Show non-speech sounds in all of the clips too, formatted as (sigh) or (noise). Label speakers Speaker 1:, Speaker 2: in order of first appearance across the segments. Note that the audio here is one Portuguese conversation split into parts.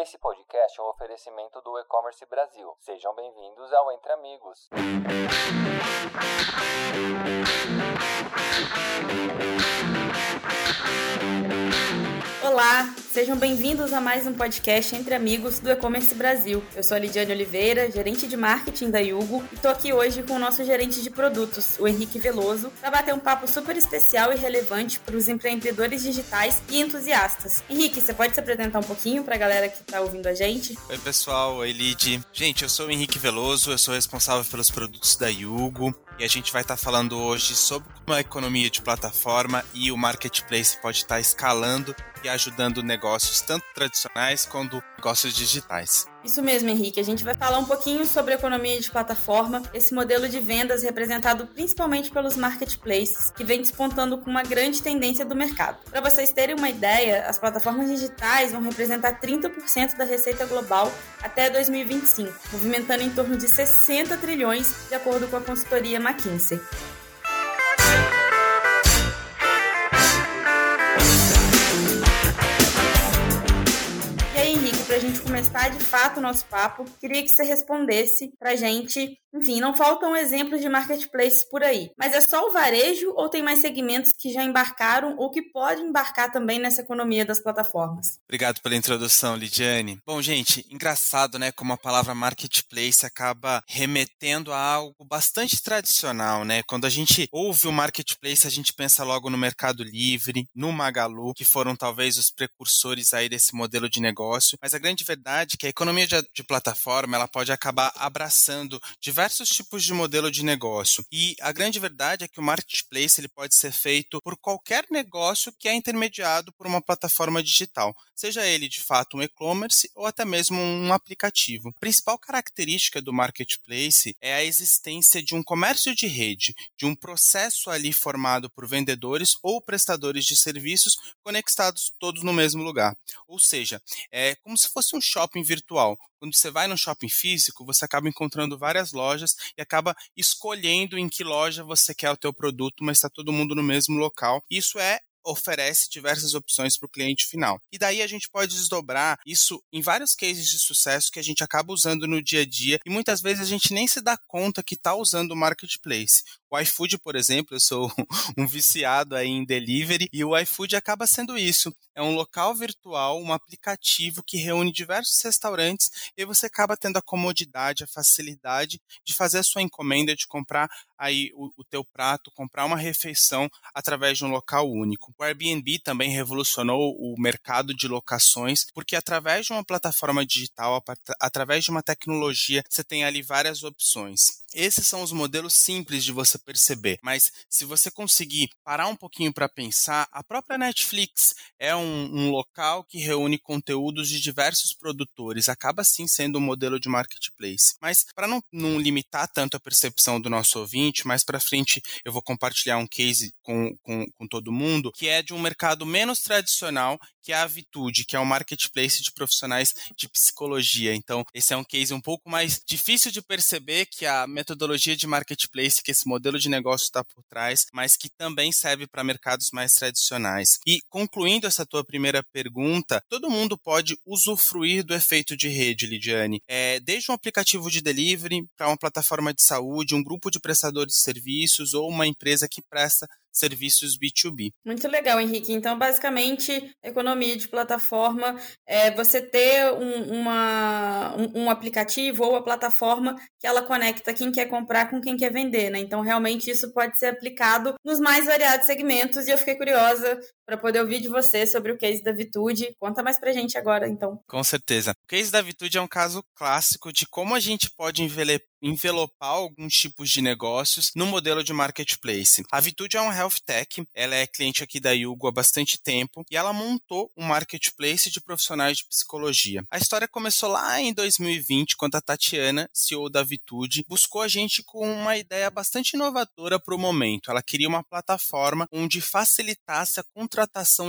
Speaker 1: Esse podcast é um oferecimento do E-Commerce Brasil. Sejam bem-vindos ao Entre Amigos.
Speaker 2: Olá, sejam bem-vindos a mais um podcast Entre Amigos do E-Commerce Brasil. Eu sou a Lidiane Oliveira, gerente de marketing da Yugo, e tô aqui hoje com o nosso gerente de produtos, o Henrique Veloso, para bater um papo super especial e relevante para os empreendedores digitais e entusiastas. Henrique, você pode se apresentar um pouquinho para a galera que está ouvindo a gente?
Speaker 3: Oi, pessoal, oi, Lid. Gente, eu sou o Henrique Veloso, eu sou responsável pelos produtos da Yugo. E a gente vai estar tá falando hoje sobre como a economia de plataforma e o marketplace pode estar tá escalando e ajudando negócios tanto tradicionais quanto negócios digitais.
Speaker 2: Isso mesmo, Henrique. A gente vai falar um pouquinho sobre economia de plataforma, esse modelo de vendas representado principalmente pelos marketplaces, que vem despontando com uma grande tendência do mercado. Para vocês terem uma ideia, as plataformas digitais vão representar 30% da receita global até 2025, movimentando em torno de 60 trilhões, de acordo com a consultoria McKinsey. Começar de fato o nosso papo, queria que você respondesse pra gente. Enfim, não faltam exemplos de marketplaces por aí, mas é só o varejo ou tem mais segmentos que já embarcaram ou que podem embarcar também nessa economia das plataformas?
Speaker 3: Obrigado pela introdução, Lidiane. Bom, gente, engraçado, né, como a palavra marketplace acaba remetendo a algo bastante tradicional, né? Quando a gente ouve o marketplace, a gente pensa logo no Mercado Livre, no Magalu, que foram talvez os precursores aí desse modelo de negócio, mas a grande verdade é que a economia de, de plataforma ela pode acabar abraçando diversos tipos de modelo de negócio. E a grande verdade é que o marketplace ele pode ser feito por qualquer negócio que é intermediado por uma plataforma digital, seja ele de fato um e-commerce ou até mesmo um aplicativo. A principal característica do marketplace é a existência de um comércio de rede, de um processo ali formado por vendedores ou prestadores de serviços conectados todos no mesmo lugar. Ou seja, é como se fosse um shopping virtual. Quando você vai no shopping físico, você acaba encontrando várias lojas e acaba escolhendo em que loja você quer o teu produto, mas está todo mundo no mesmo local. Isso é oferece diversas opções para o cliente final. E daí a gente pode desdobrar isso em vários cases de sucesso que a gente acaba usando no dia a dia e muitas vezes a gente nem se dá conta que está usando o marketplace. O iFood, por exemplo, eu sou (laughs) um viciado aí em delivery e o iFood acaba sendo isso. É um local virtual, um aplicativo que reúne diversos restaurantes e você acaba tendo a comodidade, a facilidade de fazer a sua encomenda, de comprar aí o, o teu prato, comprar uma refeição através de um local único. O Airbnb também revolucionou o mercado de locações, porque através de uma plataforma digital, através de uma tecnologia, você tem ali várias opções. Esses são os modelos simples de você perceber, mas se você conseguir parar um pouquinho para pensar, a própria Netflix é um, um, local que reúne conteúdos de diversos produtores, acaba sim sendo um modelo de marketplace. Mas para não, não, limitar tanto a percepção do nosso ouvinte, mais para frente eu vou compartilhar um case com, com, com todo mundo, que é de um mercado menos tradicional, que é a Vitude, que é um marketplace de profissionais de psicologia. Então, esse é um case um pouco mais difícil de perceber que a metodologia de marketplace, que esse modelo de negócio está por trás, mas que também serve para mercados mais tradicionais. E concluindo essa tua primeira pergunta, todo mundo pode usufruir do efeito de rede, Lidiane. É, desde um aplicativo de delivery para uma plataforma de saúde, um grupo de prestadores de serviços ou uma empresa que presta serviços B2B.
Speaker 2: Muito legal, Henrique. Então, basicamente, economia de plataforma é você ter um, uma, um, um, aplicativo ou a plataforma que ela conecta quem quer comprar com quem quer vender, né? Então, realmente, isso pode ser aplicado nos mais variados segmentos e eu fiquei curiosa para poder ouvir de você sobre o case da Vitude. Conta mais pra gente agora, então.
Speaker 3: Com certeza. O case da Vitude é um caso clássico de como a gente pode envelopar alguns tipos de negócios no modelo de marketplace. A Vitude é um health tech, ela é cliente aqui da Yugo há bastante tempo e ela montou um marketplace de profissionais de psicologia. A história começou lá em 2020, quando a Tatiana, CEO da Vitude, buscou a gente com uma ideia bastante inovadora para o momento. Ela queria uma plataforma onde facilitasse a contratação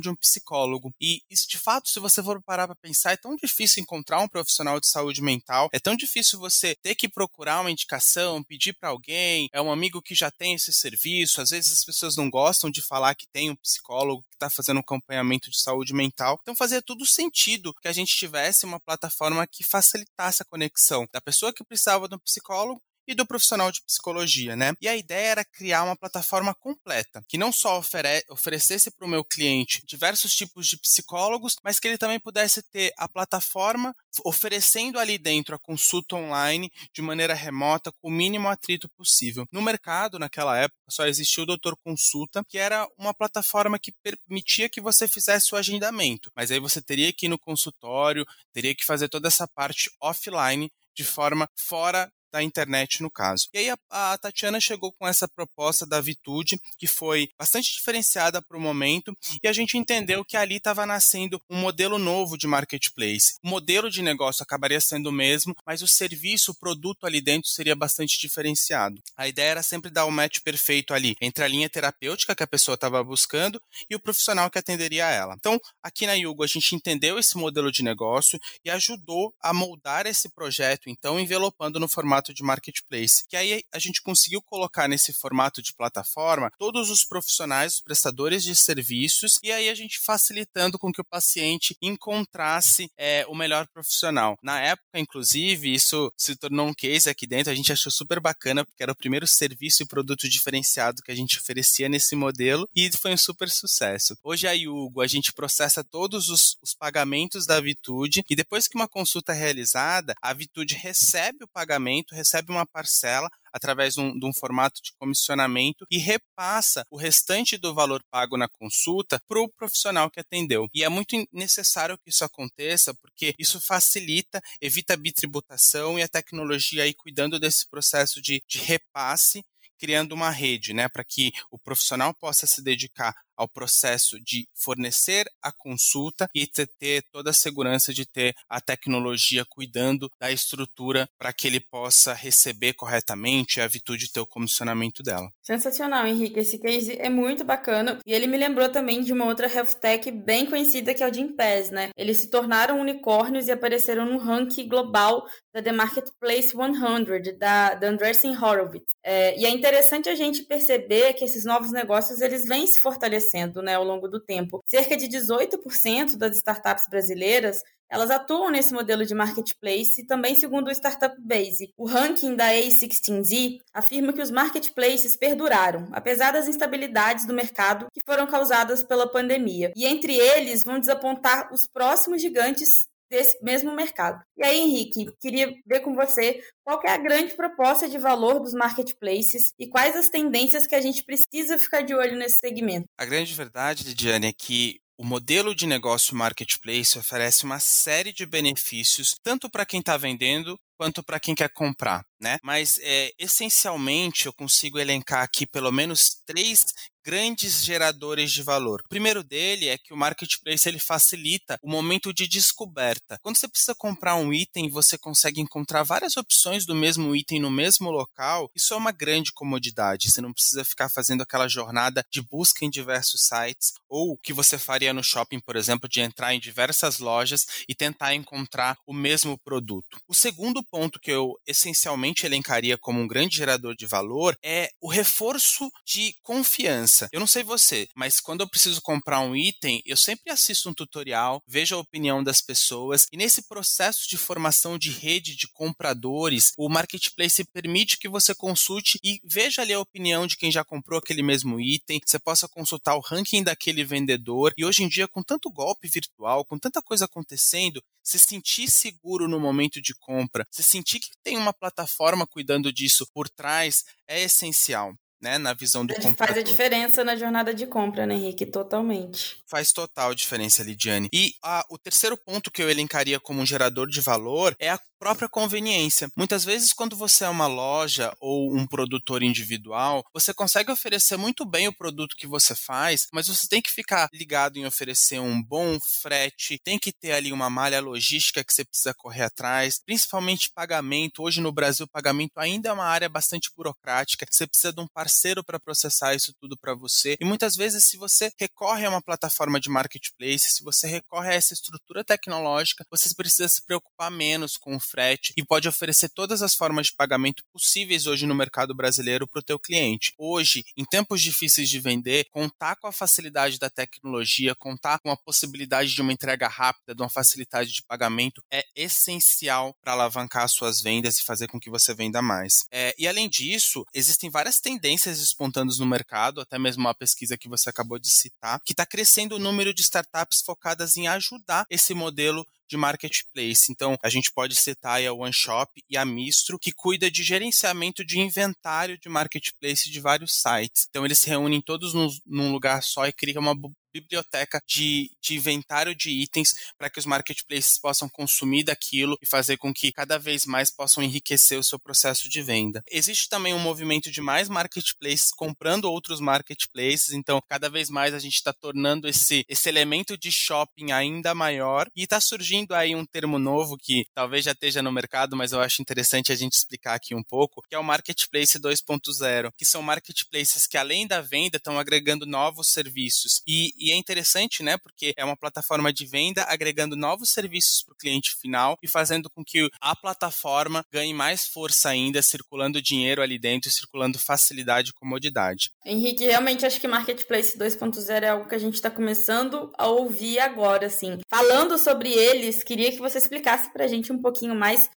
Speaker 3: de um psicólogo. E isso, de fato, se você for parar para pensar, é tão difícil encontrar um profissional de saúde mental, é tão difícil você ter que procurar uma indicação, pedir para alguém, é um amigo que já tem esse serviço, às vezes as pessoas não gostam de falar que tem um psicólogo que está fazendo um acompanhamento de saúde mental. Então fazia tudo sentido que a gente tivesse uma plataforma que facilitasse a conexão da pessoa que precisava de um psicólogo e do profissional de psicologia, né? E a ideia era criar uma plataforma completa, que não só ofere oferecesse para o meu cliente diversos tipos de psicólogos, mas que ele também pudesse ter a plataforma oferecendo ali dentro a consulta online de maneira remota, com o mínimo atrito possível. No mercado, naquela época, só existia o Doutor Consulta, que era uma plataforma que permitia que você fizesse o agendamento, mas aí você teria que ir no consultório, teria que fazer toda essa parte offline de forma fora da internet, no caso. E aí a, a Tatiana chegou com essa proposta da Vitude, que foi bastante diferenciada para o momento, e a gente entendeu que ali estava nascendo um modelo novo de marketplace. O modelo de negócio acabaria sendo o mesmo, mas o serviço, o produto ali dentro seria bastante diferenciado. A ideia era sempre dar o um match perfeito ali entre a linha terapêutica que a pessoa estava buscando e o profissional que atenderia ela. Então, aqui na Yugo, a gente entendeu esse modelo de negócio e ajudou a moldar esse projeto, então, envelopando no formato formato de marketplace. Que aí a gente conseguiu colocar nesse formato de plataforma todos os profissionais, os prestadores de serviços, e aí a gente facilitando com que o paciente encontrasse é, o melhor profissional. Na época, inclusive, isso se tornou um case aqui dentro, a gente achou super bacana, porque era o primeiro serviço e produto diferenciado que a gente oferecia nesse modelo, e foi um super sucesso. Hoje a Yugo, a gente processa todos os, os pagamentos da Vitude, e depois que uma consulta é realizada, a Vitude recebe o pagamento, recebe uma parcela através de um, de um, formato de comissionamento e repassa o restante do valor pago na consulta para o profissional que atendeu. E é muito necessário que isso aconteça, porque isso facilita, evita a bitributação e a tecnologia aí cuidando desse processo de, de repasse criando uma rede, né, para que o profissional possa se dedicar ao processo de fornecer a consulta e ter toda a segurança de ter a tecnologia cuidando da estrutura para que ele possa receber corretamente a virtude de ter o comissionamento dela.
Speaker 2: Sensacional, Henrique. Esse case é muito bacana e ele me lembrou também de uma outra health tech bem conhecida que é o Gimpass, né? Eles se tornaram unicórnios e apareceram no ranking global da The Marketplace 100 da, da Andreessen Horowitz. É, e é interessante a gente perceber que esses novos negócios eles vêm se fortalecendo crescendo né, ao longo do tempo. Cerca de 18% das startups brasileiras elas atuam nesse modelo de marketplace também segundo o Startup Base. O ranking da A16Z afirma que os marketplaces perduraram, apesar das instabilidades do mercado que foram causadas pela pandemia. E entre eles vão desapontar os próximos gigantes desse mesmo mercado. E aí, Henrique, queria ver com você qual é a grande proposta de valor dos marketplaces e quais as tendências que a gente precisa ficar de olho nesse segmento.
Speaker 3: A grande verdade, Lidiane, é que o modelo de negócio marketplace oferece uma série de benefícios, tanto para quem está vendendo quanto para quem quer comprar, né? Mas é, essencialmente eu consigo elencar aqui pelo menos três grandes geradores de valor. O primeiro dele é que o marketplace ele facilita o momento de descoberta. Quando você precisa comprar um item, você consegue encontrar várias opções do mesmo item no mesmo local. Isso é uma grande comodidade. Você não precisa ficar fazendo aquela jornada de busca em diversos sites ou o que você faria no shopping, por exemplo, de entrar em diversas lojas e tentar encontrar o mesmo produto. O segundo ponto que eu essencialmente elencaria como um grande gerador de valor é o reforço de confiança. Eu não sei você, mas quando eu preciso comprar um item, eu sempre assisto um tutorial, vejo a opinião das pessoas e nesse processo de formação de rede de compradores, o marketplace permite que você consulte e veja ali a opinião de quem já comprou aquele mesmo item, você possa consultar o ranking daquele vendedor e hoje em dia com tanto golpe virtual, com tanta coisa acontecendo, se sentir seguro no momento de compra, se sentir que tem uma plataforma cuidando disso por trás é essencial né, na visão do comprador.
Speaker 2: Faz a diferença na jornada de compra, né, Henrique? Totalmente.
Speaker 3: Faz total diferença, Lidiane. E a, o terceiro ponto que eu elencaria como um gerador de valor é a própria conveniência. Muitas vezes, quando você é uma loja ou um produtor individual, você consegue oferecer muito bem o produto que você faz, mas você tem que ficar ligado em oferecer um bom frete, tem que ter ali uma malha logística que você precisa correr atrás, principalmente pagamento. Hoje no Brasil, pagamento ainda é uma área bastante burocrática. Você precisa de um parceiro para processar isso tudo para você. E muitas vezes, se você recorre a uma plataforma de marketplace, se você recorre a essa estrutura tecnológica, você precisa se preocupar menos com o frete e pode oferecer todas as formas de pagamento possíveis hoje no mercado brasileiro para o teu cliente. Hoje, em tempos difíceis de vender, contar com a facilidade da tecnologia, contar com a possibilidade de uma entrega rápida, de uma facilidade de pagamento é essencial para alavancar suas vendas e fazer com que você venda mais. É, e além disso, existem várias tendências despontando no mercado, até mesmo uma pesquisa que você acabou de citar, que está crescendo o número de startups focadas em ajudar esse modelo de marketplace. Então, a gente pode citar a OneShop e a Mistro, que cuida de gerenciamento de inventário de marketplace de vários sites. Então, eles se reúnem todos num lugar só e criam uma biblioteca de, de inventário de itens para que os marketplaces possam consumir daquilo e fazer com que cada vez mais possam enriquecer o seu processo de venda. Existe também um movimento de mais marketplaces comprando outros marketplaces, então cada vez mais a gente está tornando esse, esse elemento de shopping ainda maior e está surgindo aí um termo novo que talvez já esteja no mercado, mas eu acho interessante a gente explicar aqui um pouco, que é o Marketplace 2.0, que são marketplaces que além da venda estão agregando novos serviços e, e é interessante, né? Porque é uma plataforma de venda agregando novos serviços para o cliente final e fazendo com que a plataforma ganhe mais força ainda, circulando dinheiro ali dentro, circulando facilidade e comodidade.
Speaker 2: Henrique, realmente acho que Marketplace 2.0 é algo que a gente está começando a ouvir agora, assim. Falando sobre eles, queria que você explicasse para a gente um pouquinho mais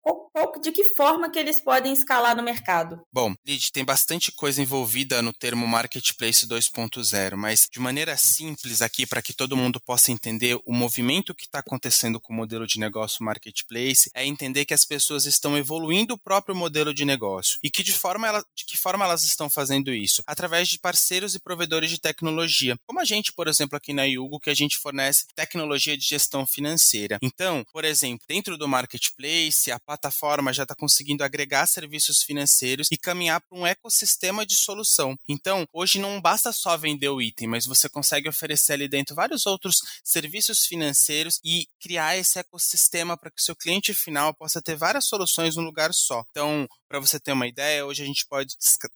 Speaker 2: de que forma que eles podem escalar no mercado.
Speaker 3: Bom, Lid, tem bastante coisa envolvida no termo Marketplace 2.0, mas de maneira simples, aqui para que todo mundo possa entender o movimento que está acontecendo com o modelo de negócio marketplace, é entender que as pessoas estão evoluindo o próprio modelo de negócio e que de, forma ela, de que forma elas estão fazendo isso? Através de parceiros e provedores de tecnologia, como a gente, por exemplo, aqui na Yugo, que a gente fornece tecnologia de gestão financeira. Então, por exemplo, dentro do marketplace, a plataforma já está conseguindo agregar serviços financeiros e caminhar para um ecossistema de solução. Então, hoje não basta só vender o item, mas você consegue oferecer oferecer ali dentro vários outros serviços financeiros e criar esse ecossistema para que o seu cliente final possa ter várias soluções num lugar só. Então, para você ter uma ideia, hoje a gente pode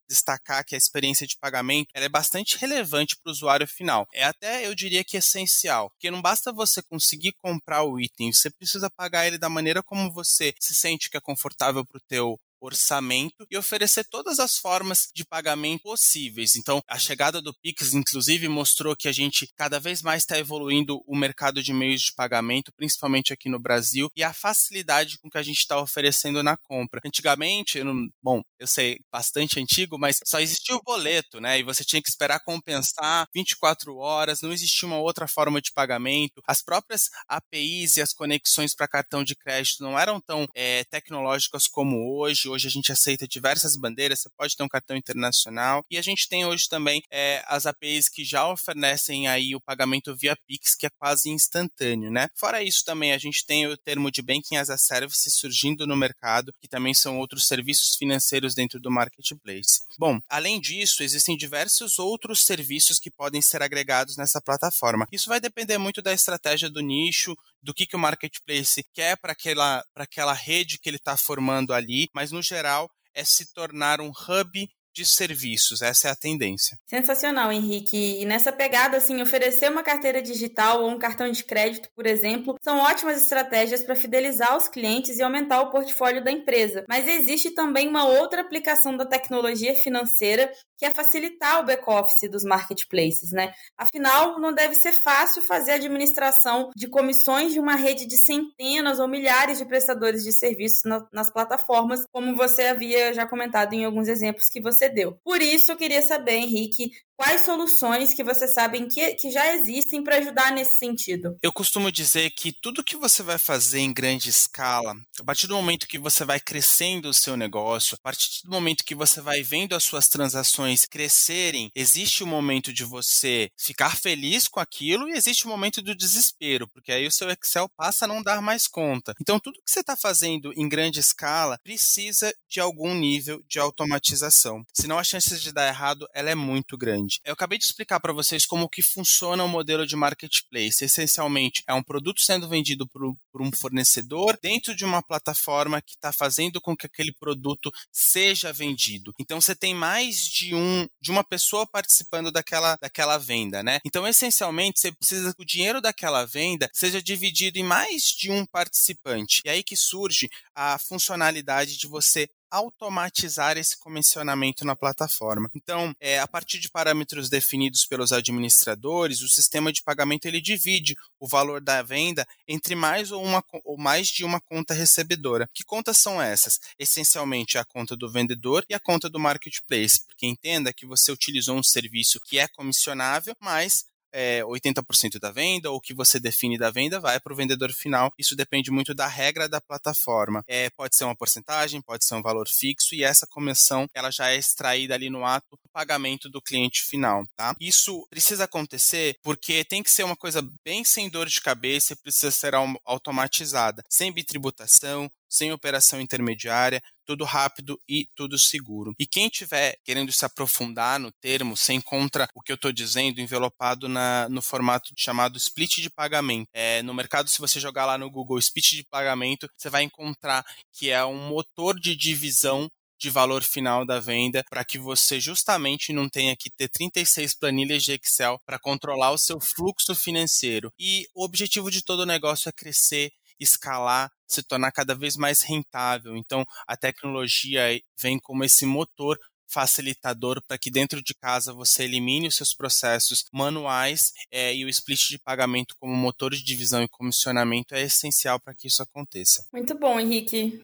Speaker 3: destacar que a experiência de pagamento é bastante relevante para o usuário final. É até, eu diria que essencial, porque não basta você conseguir comprar o item, você precisa pagar ele da maneira como você se sente que é confortável para o teu orçamento e oferecer todas as formas de pagamento possíveis. Então, a chegada do Pix, inclusive, mostrou que a gente cada vez mais está evoluindo o mercado de meios de pagamento, principalmente aqui no Brasil, e a facilidade com que a gente está oferecendo na compra. Antigamente, bom, eu sei, bastante antigo, mas só existia o boleto, né? E você tinha que esperar compensar 24 horas, não existia uma outra forma de pagamento. As próprias APIs e as conexões para cartão de crédito não eram tão é, tecnológicas como hoje Hoje a gente aceita diversas bandeiras, você pode ter um cartão internacional. E a gente tem hoje também é, as APIs que já oferecem aí o pagamento via Pix, que é quase instantâneo, né? Fora isso também, a gente tem o termo de Banking as a Service surgindo no mercado, que também são outros serviços financeiros dentro do marketplace. Bom, além disso, existem diversos outros serviços que podem ser agregados nessa plataforma. Isso vai depender muito da estratégia do nicho, do que, que o marketplace quer para aquela, aquela rede que ele está formando ali, mas no geral é se tornar um hub de serviços. Essa é a tendência.
Speaker 2: Sensacional, Henrique. E nessa pegada, assim, oferecer uma carteira digital ou um cartão de crédito, por exemplo, são ótimas estratégias para fidelizar os clientes e aumentar o portfólio da empresa. Mas existe também uma outra aplicação da tecnologia financeira que é facilitar o back-office dos marketplaces, né? Afinal, não deve ser fácil fazer a administração de comissões de uma rede de centenas ou milhares de prestadores de serviços na, nas plataformas, como você havia já comentado em alguns exemplos que você deu. Por isso, eu queria saber, Henrique, Quais soluções que você sabem que, que já existem para ajudar nesse sentido?
Speaker 3: Eu costumo dizer que tudo que você vai fazer em grande escala, a partir do momento que você vai crescendo o seu negócio, a partir do momento que você vai vendo as suas transações crescerem, existe o um momento de você ficar feliz com aquilo e existe o um momento do desespero, porque aí o seu Excel passa a não dar mais conta. Então, tudo que você está fazendo em grande escala precisa de algum nível de automatização. Senão, a chance de dar errado ela é muito grande. Grande. Eu acabei de explicar para vocês como que funciona o modelo de marketplace. Essencialmente, é um produto sendo vendido por, por um fornecedor dentro de uma plataforma que está fazendo com que aquele produto seja vendido. Então, você tem mais de um de uma pessoa participando daquela, daquela venda, né? Então, essencialmente, você precisa que o dinheiro daquela venda seja dividido em mais de um participante. E aí que surge a funcionalidade de você automatizar esse comissionamento na plataforma. Então, é, a partir de parâmetros definidos pelos administradores, o sistema de pagamento ele divide o valor da venda entre mais ou, uma, ou mais de uma conta recebedora. Que contas são essas? Essencialmente a conta do vendedor e a conta do marketplace, porque entenda que você utilizou um serviço que é comissionável, mas é, 80% da venda ou o que você define da venda vai para o vendedor final. Isso depende muito da regra da plataforma. É, pode ser uma porcentagem, pode ser um valor fixo e essa comissão ela já é extraída ali no ato do pagamento do cliente final, tá? Isso precisa acontecer porque tem que ser uma coisa bem sem dor de cabeça e precisa ser automatizada, sem bitributação, sem operação intermediária, tudo rápido e tudo seguro. E quem tiver querendo se aprofundar no termo, você encontra o que eu estou dizendo envelopado na, no formato chamado split de pagamento. É, no mercado, se você jogar lá no Google split de pagamento, você vai encontrar que é um motor de divisão de valor final da venda para que você justamente não tenha que ter 36 planilhas de Excel para controlar o seu fluxo financeiro. E o objetivo de todo o negócio é crescer escalar, se tornar cada vez mais rentável. Então, a tecnologia vem como esse motor facilitador para que dentro de casa você elimine os seus processos manuais é, e o split de pagamento como motor de divisão e comissionamento é essencial para que isso aconteça.
Speaker 2: Muito bom, Henrique.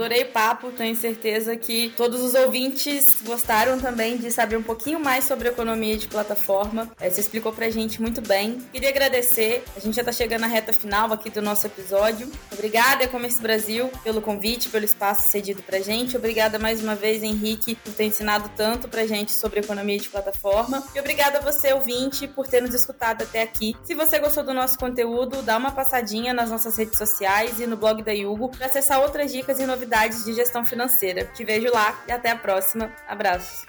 Speaker 2: Adorei o papo, tenho certeza que todos os ouvintes gostaram também de saber um pouquinho mais sobre economia de plataforma. É, você explicou pra gente muito bem. Queria agradecer, a gente já tá chegando na reta final aqui do nosso episódio. Obrigada, E-Commerce Brasil, pelo convite, pelo espaço cedido pra gente. Obrigada mais uma vez, Henrique, por ter ensinado tanto pra gente sobre economia de plataforma. E obrigada a você, ouvinte, por ter nos escutado até aqui. Se você gostou do nosso conteúdo, dá uma passadinha nas nossas redes sociais e no blog da Yugo para acessar outras dicas e novidades de gestão financeira. Te vejo lá e até a próxima. Abraços.